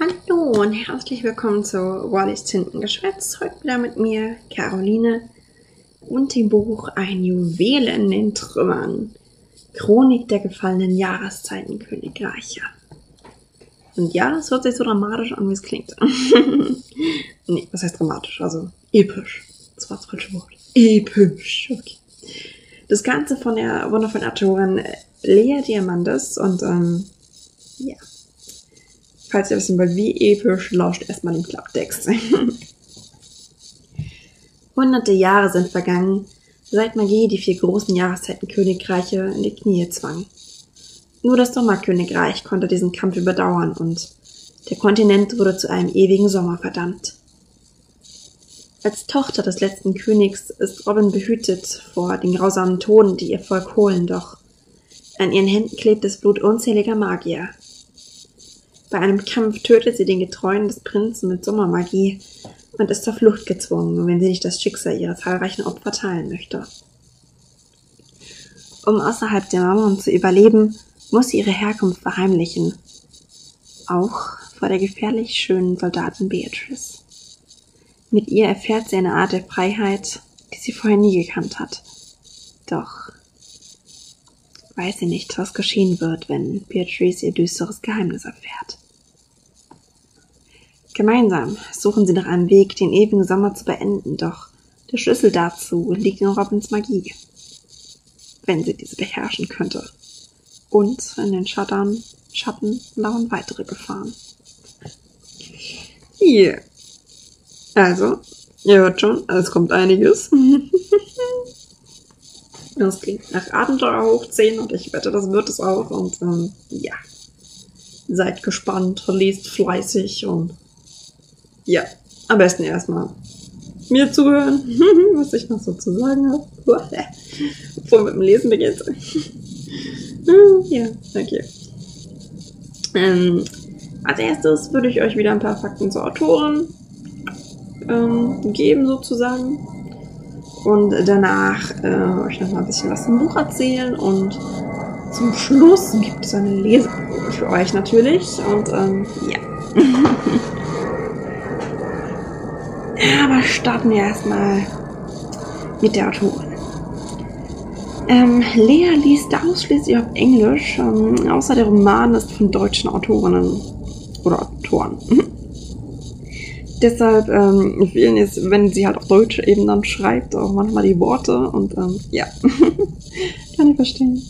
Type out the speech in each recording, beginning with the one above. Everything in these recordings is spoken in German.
Hallo und herzlich willkommen zu Wallys Tintengeschwätz. Heute wieder mit mir, Caroline, und dem Buch Ein Juwel in den Trümmern. Chronik der gefallenen Jahreszeiten Königreiche. Und ja, das hört sich so dramatisch an, wie es klingt. nee, was heißt dramatisch? Also episch. Das war das falsche Wort. Episch. Okay. Das Ganze von der wundervollen Autorin Lea Diamantes und ähm, ja. Falls ihr wissen wollt, wie episch, lauscht erstmal den Klapptext. Hunderte Jahre sind vergangen, seit Magie die vier großen Jahreszeiten Königreiche in die Knie zwang. Nur das Sommerkönigreich konnte diesen Kampf überdauern und der Kontinent wurde zu einem ewigen Sommer verdammt. Als Tochter des letzten Königs ist Robin behütet vor den grausamen Toden, die ihr Volk holen, doch an ihren Händen klebt das Blut unzähliger Magier. Bei einem Kampf tötet sie den Getreuen des Prinzen mit Sommermagie und ist zur Flucht gezwungen, wenn sie nicht das Schicksal ihrer zahlreichen Opfer teilen möchte. Um außerhalb der Mauern zu überleben, muss sie ihre Herkunft verheimlichen. Auch vor der gefährlich schönen Soldatin Beatrice. Mit ihr erfährt sie eine Art der Freiheit, die sie vorher nie gekannt hat. Doch weiß sie nicht, was geschehen wird, wenn Beatrice ihr düsteres Geheimnis erfährt. Gemeinsam suchen sie nach einem Weg, den ewigen Sommer zu beenden, doch der Schlüssel dazu liegt in Robins Magie. Wenn sie diese beherrschen könnte. Und in den Schattern, Schatten lauern weitere Gefahren. Hier. Also, ihr hört schon, es kommt einiges. Das klingt nach Abenteuer hoch 10 und ich wette, das wird es auch. Und ähm, ja, seid gespannt, lest fleißig und ja, am besten erstmal mir zuhören, was ich noch so zu sagen habe. Bevor mit dem Lesen beginnt. ja, okay. Ähm, als erstes würde ich euch wieder ein paar Fakten zur Autorin ähm, geben, sozusagen und danach äh, euch noch mal ein bisschen was zum Buch erzählen und zum Schluss gibt es eine Leseprobe für euch natürlich und ähm, ja. Aber starten wir erstmal mit der Autorin. Ähm, Lea liest ausschließlich auf Englisch, ähm, außer der Roman ist von deutschen Autorinnen oder Autoren. deshalb ähm, fehlen es, wenn sie halt auf Deutsch eben dann schreibt, auch manchmal die Worte und ähm, ja, kann ich verstehen.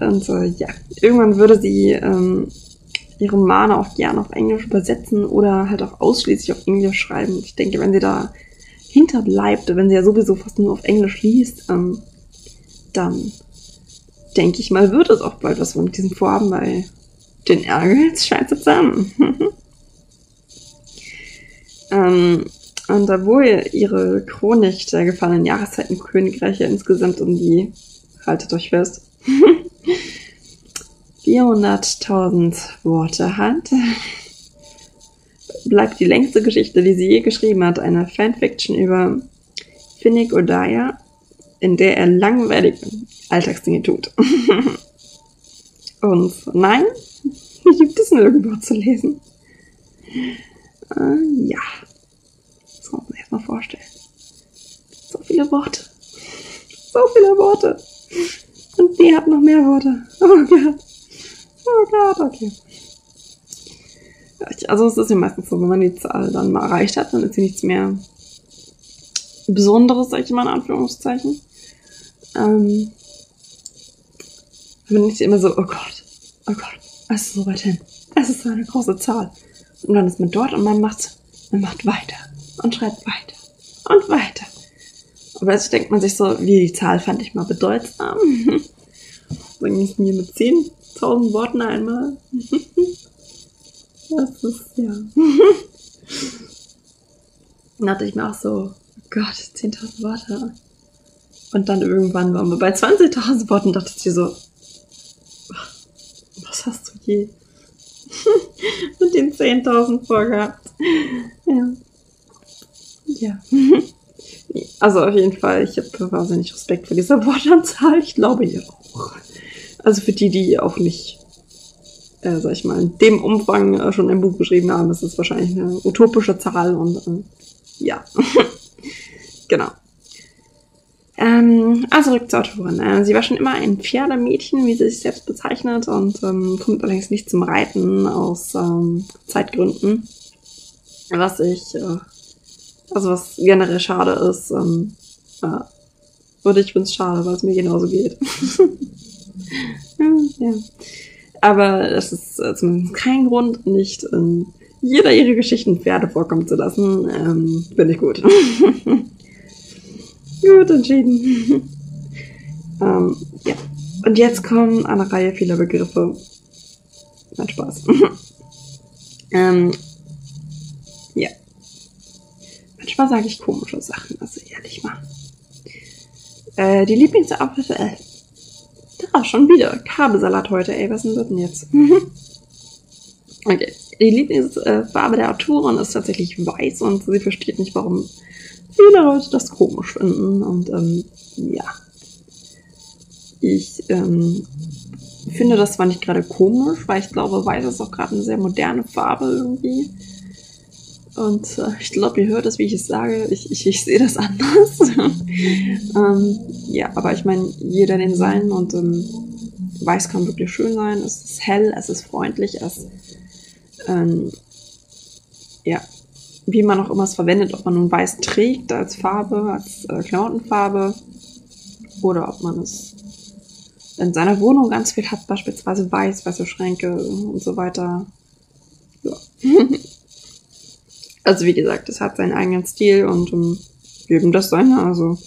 Und äh, ja, irgendwann würde sie ähm, ihre Romane auch gerne auf Englisch übersetzen oder halt auch ausschließlich auf Englisch schreiben. Ich denke, wenn sie da hinterbleibt, wenn sie ja sowieso fast nur auf Englisch liest, ähm, dann denke ich mal, wird es auch bald was mit diesem Vorhaben, weil den Ehrgeiz scheint zusammen. Ähm, und obwohl ihre Chronik der gefallenen Jahreszeiten Königreiche insgesamt um die, haltet euch fest, 400.000 Worte hat, bleibt die längste Geschichte, die sie je geschrieben hat, eine Fanfiction über Finnick O'Daya, in der er langweilige Alltagsdinge tut. Und nein, gibt es nirgendwo zu lesen. Äh, ja. Das muss man erstmal vorstellen. So viele Worte. So viele Worte. Und die hat noch mehr Worte. Oh Gott. Oh Gott, okay. Also es ist ja meistens so, wenn man die Zahl dann mal erreicht hat, dann ist sie nichts mehr Besonderes, sag ich mal in Anführungszeichen. Ähm, bin ich immer so, oh Gott, oh Gott, es ist so weit hin. Es ist so eine große Zahl. Und dann ist man dort und man macht, man macht weiter und schreibt weiter und weiter. Aber jetzt denkt man sich so, wie die Zahl fand ich mal bedeutsam. Bringe ich mir mit 10.000 Worten einmal. das ist, ja. Dann dachte ich mir auch so, oh Gott, 10.000 Worte. Und dann irgendwann waren wir bei 20.000 Worten dachte ich so, was hast du je mit den 10.000 vorgehabt. Ja. Ja. Also auf jeden Fall, ich habe wahnsinnig Respekt vor dieser Wortanzahl. Ich glaube ihr auch. Also für die, die auch nicht äh, sag ich mal, in dem Umfang äh, schon ein Buch geschrieben haben, ist es wahrscheinlich eine utopische Zahl und äh, ja, genau. Ähm, also zurück zur Autorin. Äh, sie war schon immer ein Pferdemädchen, wie sie sich selbst bezeichnet, und ähm, kommt allerdings nicht zum Reiten aus ähm, Zeitgründen. Was ich, äh, also was generell schade ist, ähm, äh, und ich find's schade, weil es mir genauso geht. ja. Aber das ist äh, zumindest kein Grund, nicht in jeder ihrer Geschichten Pferde vorkommen zu lassen. Ähm, Finde ich gut. gut entschieden. ähm, ja. Und jetzt kommen eine Reihe vieler Begriffe. Mein Spaß. ähm, ja. Manchmal sage ich komische Sachen, also ehrlich mal. Äh, die Lieblingsaufgabe, äh, da, schon wieder. Kabelsalat heute, ey, was wird denn jetzt? okay. Die Lieblingsfarbe der Autorin ist tatsächlich weiß und sie versteht nicht, warum viele Leute das komisch finden. Und ähm, ja. Ich ähm, finde das zwar nicht gerade komisch, weil ich glaube, weiß ist auch gerade eine sehr moderne Farbe irgendwie. Und äh, ich glaube, ihr hört es, wie ich es sage. Ich, ich, ich sehe das anders. ähm, ja, aber ich meine, jeder den seinen und ähm, weiß kann wirklich schön sein. Es ist hell, es ist freundlich, es ähm, ja, wie man auch immer es verwendet, ob man nun weiß trägt als Farbe, als äh, Klamottenfarbe oder ob man es in seiner Wohnung ganz viel hat, beispielsweise weiß, weiße Schränke und so weiter. Ja. Also wie gesagt, es hat seinen eigenen Stil und um, jedem das seine. Also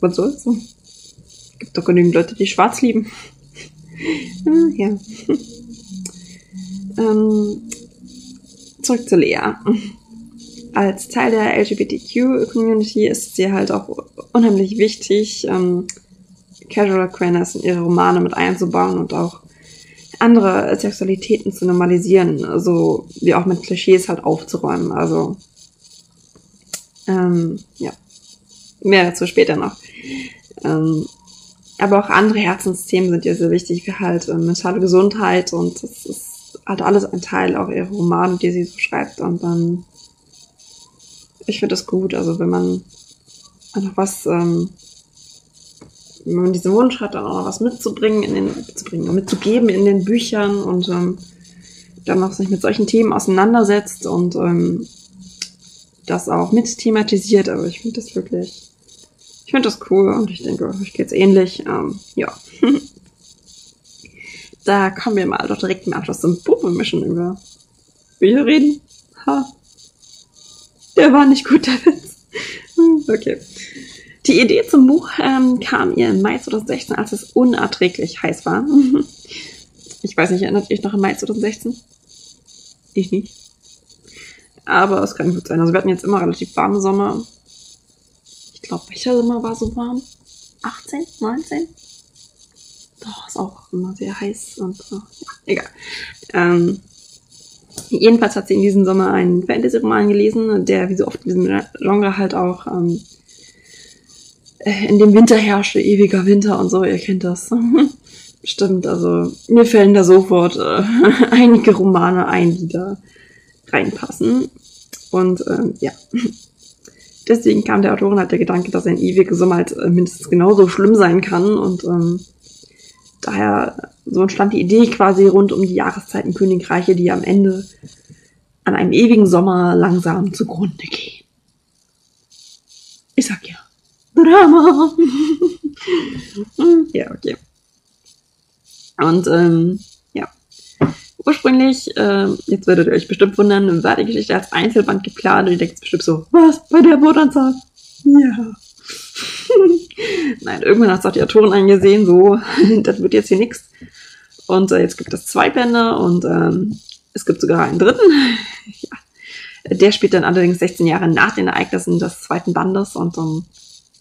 was soll's? Gibt doch genügend Leute, die schwarz lieben. ah, ja. ähm, zurück zu Lea. Als Teil der LGBTQ-Community ist sie halt auch unheimlich wichtig, ähm, Casual Queerness in ihre Romane mit einzubauen und auch andere Sexualitäten zu normalisieren, also wie auch mit Klischees halt aufzuräumen. Also ähm, ja, mehr dazu später noch. Ähm, aber auch andere Herzensthemen sind ihr sehr wichtig, wie halt äh, mentale Gesundheit und das ist halt alles ein Teil auch ihrer Romane, die sie so schreibt und dann ich finde das gut, also wenn man einfach was ähm, wenn man diesen Wunsch hat, dann auch noch was mitzubringen, in den, mitzubringen, mitzugeben in den Büchern und ähm, dann noch sich mit solchen Themen auseinandersetzt und ähm, das auch mit thematisiert, aber ich finde das wirklich, ich finde das cool und ich denke, euch geht's ähnlich. Ähm, ja. da kommen wir mal doch direkt im Anschluss zum müssen über Bücher reden. Ha. Der war nicht gut, der Witz. Hm, okay. Die Idee zum Buch ähm, kam ihr im Mai 2016, als es unerträglich heiß war. Ich weiß nicht, erinnert ihr euch noch im Mai 2016? Ich nicht. Aber es kann gut sein. Also wir hatten jetzt immer relativ warme Sommer. Ich glaube, welcher Sommer war so warm? 18? 19? Doch, ist auch immer sehr heiß und ja, egal. Ähm, jedenfalls hat sie in diesem Sommer einen Fantasy-Roman gelesen, der wie so oft in diesem Genre halt auch ähm, äh, in dem Winter herrschte, ewiger Winter und so, ihr kennt das. Stimmt, also mir fällen da sofort äh, einige Romane ein, die da reinpassen. Und ähm, ja, deswegen kam der Autorin halt der Gedanke, dass ein ewiger Sommer halt äh, mindestens genauso schlimm sein kann. Und ähm, daher so entstand die Idee quasi rund um die Jahreszeiten Königreiche, die am Ende an einem ewigen Sommer langsam zugrunde gehen. Ich sag ja. Drama. ja, okay. Und ähm, Ursprünglich, äh, jetzt werdet ihr euch bestimmt wundern, war die Geschichte als Einzelband geplant und ihr denkt bestimmt so, was, bei der Mordanzahl? Ja. Nein, irgendwann hat es auch die Autorin eingesehen, so, das wird jetzt hier nichts. Und äh, jetzt gibt es zwei Bände und ähm, es gibt sogar einen dritten. ja. Der spielt dann allerdings 16 Jahre nach den Ereignissen des zweiten Bandes und ähm,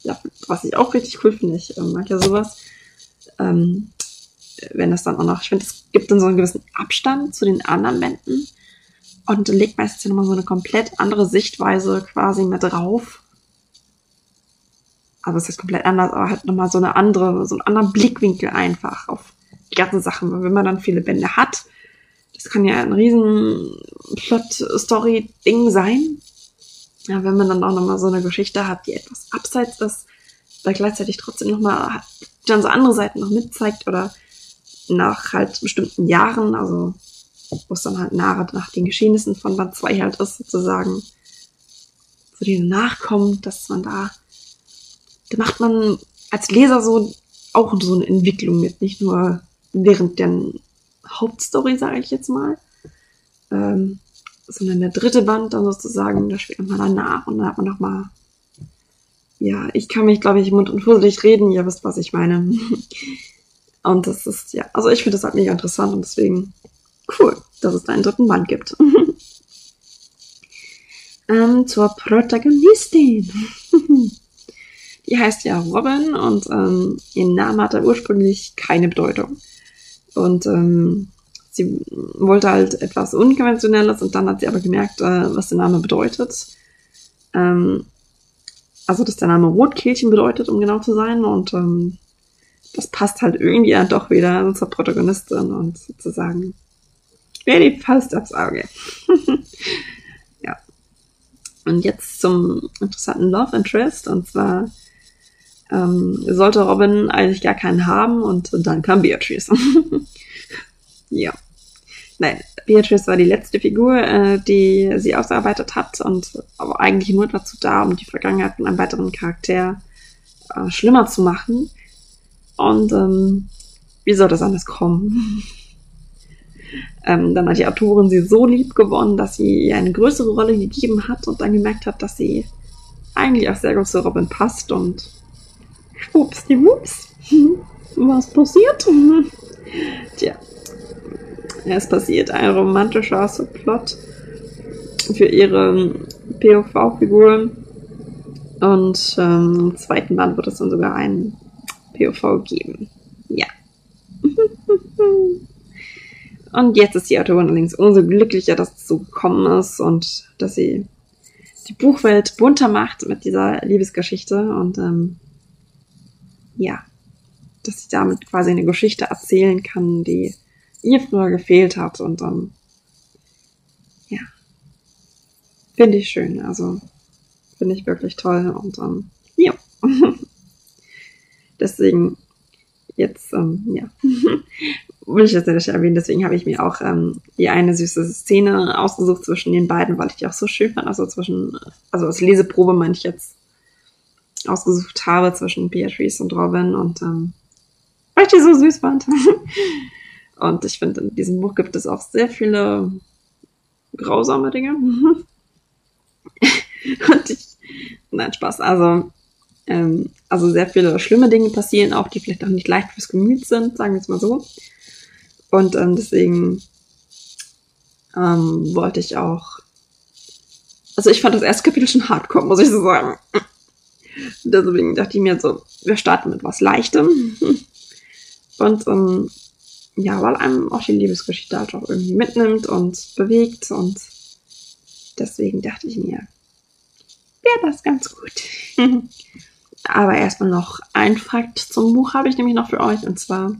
ja, was ich auch richtig cool finde, ich äh, mag ja sowas. Ähm, wenn das dann auch noch, ich finde, es gibt dann so einen gewissen Abstand zu den anderen Bänden und legt meistens nochmal so eine komplett andere Sichtweise quasi mit drauf. Also es ist komplett anders, aber halt nochmal so eine andere, so einen anderen Blickwinkel einfach auf die ganzen Sachen. Wenn man dann viele Bände hat, das kann ja ein riesen Plot-Story-Ding sein. Ja, wenn man dann auch nochmal so eine Geschichte hat, die etwas abseits ist, aber gleichzeitig trotzdem nochmal dann so andere Seiten noch mitzeigt oder nach halt bestimmten Jahren, also wo es dann halt nahe nach den Geschehnissen von Band 2 halt ist, sozusagen, so die nachkommt, dass man da, da macht man als Leser so auch so eine Entwicklung mit, nicht nur während der Hauptstory, sage ich jetzt mal, ähm, sondern der dritte Band dann sozusagen, da spielt man danach und da hat man nochmal, ja, ich kann mich, glaube ich, mund- und fusselig reden, ihr wisst, was ich meine. und das ist, ja, also ich finde das halt mega interessant und deswegen cool, dass es da einen dritten Band gibt. ähm, zur Protagonistin. Die heißt ja Robin und ähm, ihr Name hatte ursprünglich keine Bedeutung. Und ähm, sie wollte halt etwas Unkonventionelles und dann hat sie aber gemerkt, äh, was der Name bedeutet. Ähm, also, dass der Name Rotkehlchen bedeutet, um genau zu sein. Und ähm, das passt halt irgendwie ja doch wieder zur Protagonistin und sozusagen wäre die fast aufs Auge. ja. Und jetzt zum interessanten Love Interest. Und zwar ähm, sollte Robin eigentlich gar keinen haben und, und dann kam Beatrice. ja. Nein, Beatrice war die letzte Figur, äh, die sie ausgearbeitet hat und aber eigentlich nur dazu da, um die Vergangenheit von einem weiteren Charakter äh, schlimmer zu machen. Und ähm, wie soll das anders kommen? ähm, dann hat die Autorin sie so lieb gewonnen, dass sie ihr eine größere Rolle gegeben hat und dann gemerkt hat, dass sie eigentlich auch sehr gut zu Robin passt und schwupps, die Wups. Was passiert? Tja, es passiert ein romantischer Subplot für ihre POV-Figur. Und ähm, im zweiten Band wird es dann sogar einen POV geben. Ja. und jetzt ist die Autorin allerdings umso glücklicher, dass es so gekommen ist und dass sie die Buchwelt bunter macht mit dieser Liebesgeschichte und ähm, ja, dass sie damit quasi eine Geschichte erzählen kann, die ihr früher gefehlt hat und dann, ja, finde ich schön, also finde ich wirklich toll und ähm, ja, deswegen jetzt, ähm, ja, will ich das nicht erwähnen, deswegen habe ich mir auch ähm, die eine süße Szene ausgesucht zwischen den beiden, weil ich die auch so schön fand, also zwischen, also als Leseprobe meine ich jetzt, ausgesucht habe zwischen Beatrice und Robin und ähm, weil ich die so süß fand. und ich finde, in diesem Buch gibt es auch sehr viele grausame Dinge. und ich, nein, Spaß. Also, ähm, also sehr viele schlimme Dinge passieren auch, die vielleicht auch nicht leicht fürs Gemüt sind, sagen wir es mal so. Und ähm, deswegen ähm, wollte ich auch, also ich fand das erste Kapitel schon hardcore, muss ich so sagen. Deswegen dachte ich mir so, wir starten mit was Leichtem. Und ähm, ja, weil einem auch die Liebesgeschichte halt auch irgendwie mitnimmt und bewegt. Und deswegen dachte ich mir, wäre das ganz gut. Aber erstmal noch ein Fakt zum Buch habe ich nämlich noch für euch. Und zwar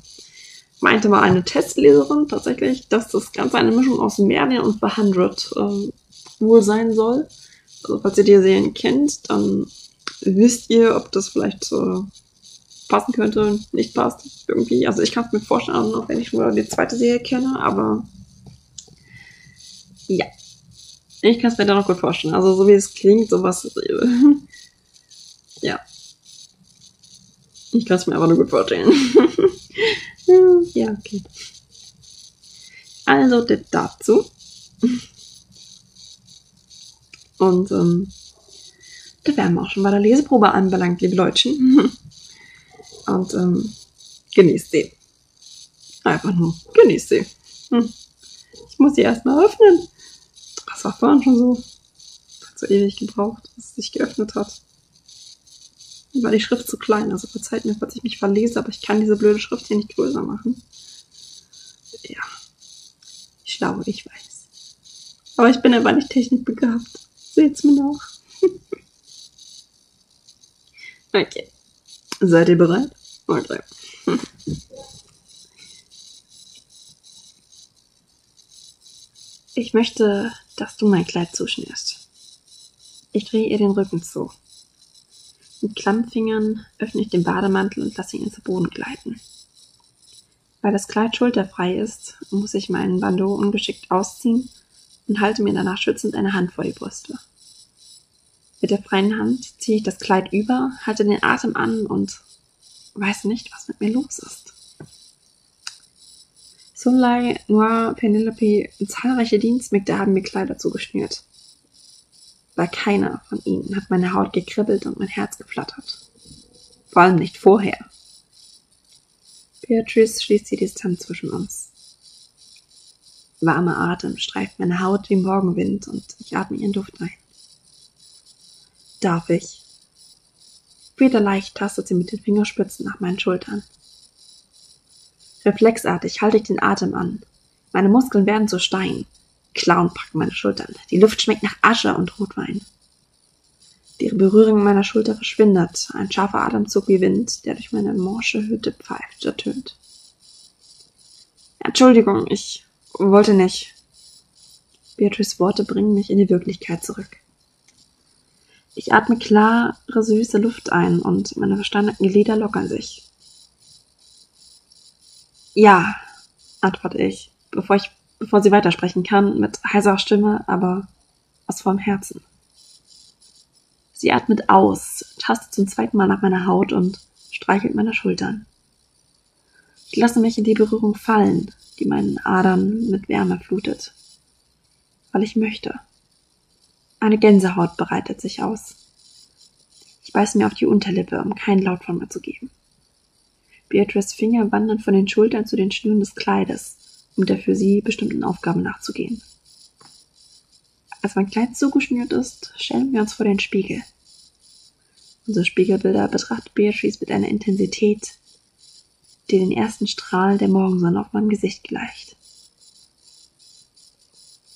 meinte mal eine Testleserin tatsächlich, dass das Ganze eine Mischung aus Merlin und The Hundred äh, wohl sein soll. Also falls ihr die Serien kennt, dann wisst ihr, ob das vielleicht so passen könnte, nicht passt irgendwie. Also ich kann es mir vorstellen, auch wenn ich nur die zweite Serie kenne, aber ja. Ich kann es mir da noch gut vorstellen. Also so wie es klingt, sowas. ja. Ich kann es mir aber nur gut vorstellen. ja, okay. Also das dazu. Und ähm, da wären wir auch schon bei der Leseprobe anbelangt, liebe Leutchen. Und ähm, genießt sie. Einfach nur genießt sie. Hm. Ich muss sie erstmal öffnen. Das war vorhin schon so. Hat so ewig gebraucht, bis es sich geöffnet hat. War die Schrift zu klein, also verzeiht mir, falls ich mich verlese, aber ich kann diese blöde Schrift hier nicht größer machen. Ja. Ich glaube, ich weiß. Aber ich bin aber nicht technikbegabt. Seht's mir nach. okay. Seid ihr bereit? Okay. Ich möchte, dass du mein Kleid zuschnürst. Ich drehe ihr den Rücken zu. Mit Klammfingern öffne ich den Bademantel und lasse ihn zu Boden gleiten. Weil das Kleid schulterfrei ist, muss ich meinen Bandeau ungeschickt ausziehen und halte mir danach schützend eine Hand vor die Brüste. Mit der freien Hand ziehe ich das Kleid über, halte den Atem an und weiß nicht, was mit mir los ist. Sunlai, Noir, Penelope und zahlreiche Dienstmägde haben mir Kleider zugeschnürt. Bei keiner von ihnen hat meine Haut gekribbelt und mein Herz geflattert. Vor allem nicht vorher. Beatrice schließt die Distanz zwischen uns. Warmer Atem streift meine Haut wie Morgenwind und ich atme ihren Duft ein. Darf ich? Wieder leicht tastet sie mit den Fingerspitzen nach meinen Schultern. Reflexartig halte ich den Atem an. Meine Muskeln werden zu Stein. Klauen packen meine Schultern. Die Luft schmeckt nach Asche und Rotwein. Die Berührung meiner Schulter verschwindet. Ein scharfer Atemzug wie Wind, der durch meine morsche Hütte pfeift, ertönt. Entschuldigung, ich wollte nicht. Beatrice Worte bringen mich in die Wirklichkeit zurück. Ich atme klare, süße Luft ein und meine verstandenen Glieder lockern sich. Ja, antworte ich, bevor ich, bevor sie weitersprechen kann, mit heiserer Stimme, aber aus vollem Herzen. Sie atmet aus, tastet zum zweiten Mal nach meiner Haut und streichelt meine Schultern. Ich lasse mich in die Berührung fallen, die meinen Adern mit Wärme flutet. Weil ich möchte. Eine Gänsehaut bereitet sich aus. Ich beiße mir auf die Unterlippe, um keinen Laut von mir zu geben. Beatrice Finger wandern von den Schultern zu den Schnüren des Kleides, um der für sie bestimmten Aufgabe nachzugehen. Als mein Kleid zugeschnürt ist, stellen wir uns vor den Spiegel. Unsere Spiegelbilder betrachtet Beatrice mit einer Intensität, die den ersten Strahl der Morgensonne auf meinem Gesicht gleicht.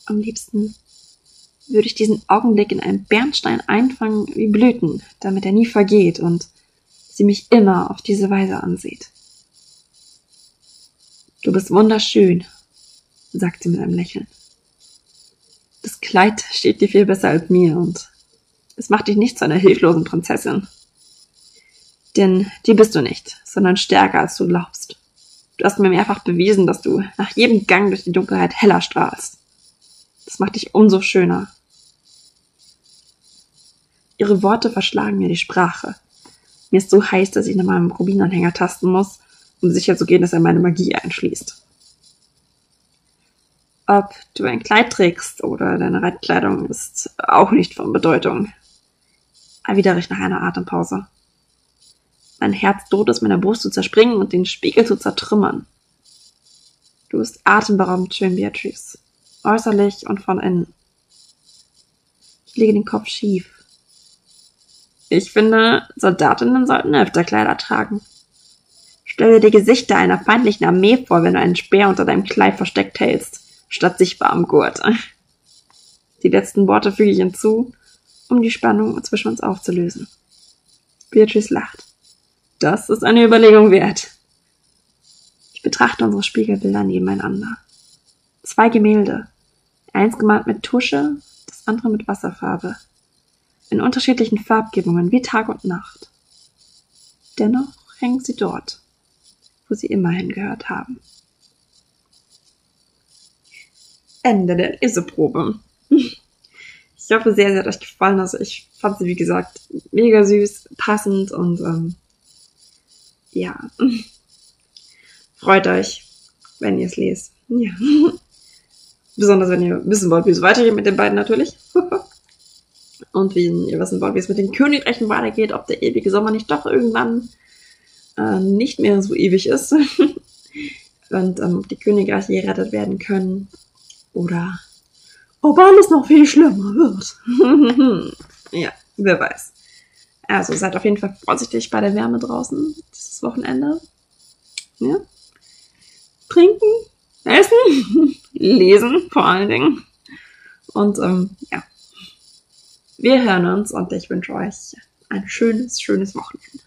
Am liebsten würde ich diesen Augenblick in einem Bernstein einfangen wie Blüten, damit er nie vergeht und sie mich immer auf diese Weise ansieht. Du bist wunderschön, sagt sie mit einem Lächeln. Das Kleid steht dir viel besser als mir und es macht dich nicht zu einer hilflosen Prinzessin. Denn die bist du nicht, sondern stärker als du glaubst. Du hast mir mehrfach bewiesen, dass du nach jedem Gang durch die Dunkelheit heller strahlst. Das macht dich umso schöner. Ihre Worte verschlagen mir die Sprache. Mir ist so heiß, dass ich nach meinem Rubinanhänger tasten muss, um sicher zu gehen, dass er meine Magie einschließt. Ob du ein Kleid trägst oder deine Reitkleidung ist auch nicht von Bedeutung. Erwidere ich nach einer Atempause. Mein Herz droht es meiner Brust zu zerspringen und den Spiegel zu zertrümmern. Du bist atemberaubend schön, Beatrice. Äußerlich und von innen. Ich lege den Kopf schief. Ich finde, Soldatinnen sollten öfter Kleider tragen. Stell dir Gesichter einer feindlichen Armee vor, wenn du einen Speer unter deinem Kleid versteckt hältst, statt sichtbar am Gurt. Die letzten Worte füge ich hinzu, um die Spannung zwischen uns aufzulösen. Beatrice lacht. Das ist eine Überlegung wert. Ich betrachte unsere Spiegelbilder nebeneinander. Zwei Gemälde. Eins gemalt mit Tusche, das andere mit Wasserfarbe in unterschiedlichen Farbgebungen wie Tag und Nacht. Dennoch hängen sie dort, wo sie immerhin gehört haben. Ende der Leseprobe. Ich hoffe sehr, sie hat euch gefallen. Also ich fand sie, wie gesagt, mega süß, passend und ähm, ja. Freut euch, wenn ihr es lest. Ja. Besonders wenn ihr wissen wollt, wie es weitergeht mit den beiden natürlich. Und wie ihr wissen wollt, wie es mit den Königreichen weitergeht, ob der ewige Sommer nicht doch irgendwann äh, nicht mehr so ewig ist. und ähm, die Königreiche gerettet werden können. Oder ob alles noch viel schlimmer wird. ja, wer weiß. Also seid auf jeden Fall vorsichtig bei der Wärme draußen dieses Wochenende. Ja. Trinken, essen, lesen vor allen Dingen. Und ähm, ja, wir hören uns und ich wünsche euch ein schönes, schönes Wochenende.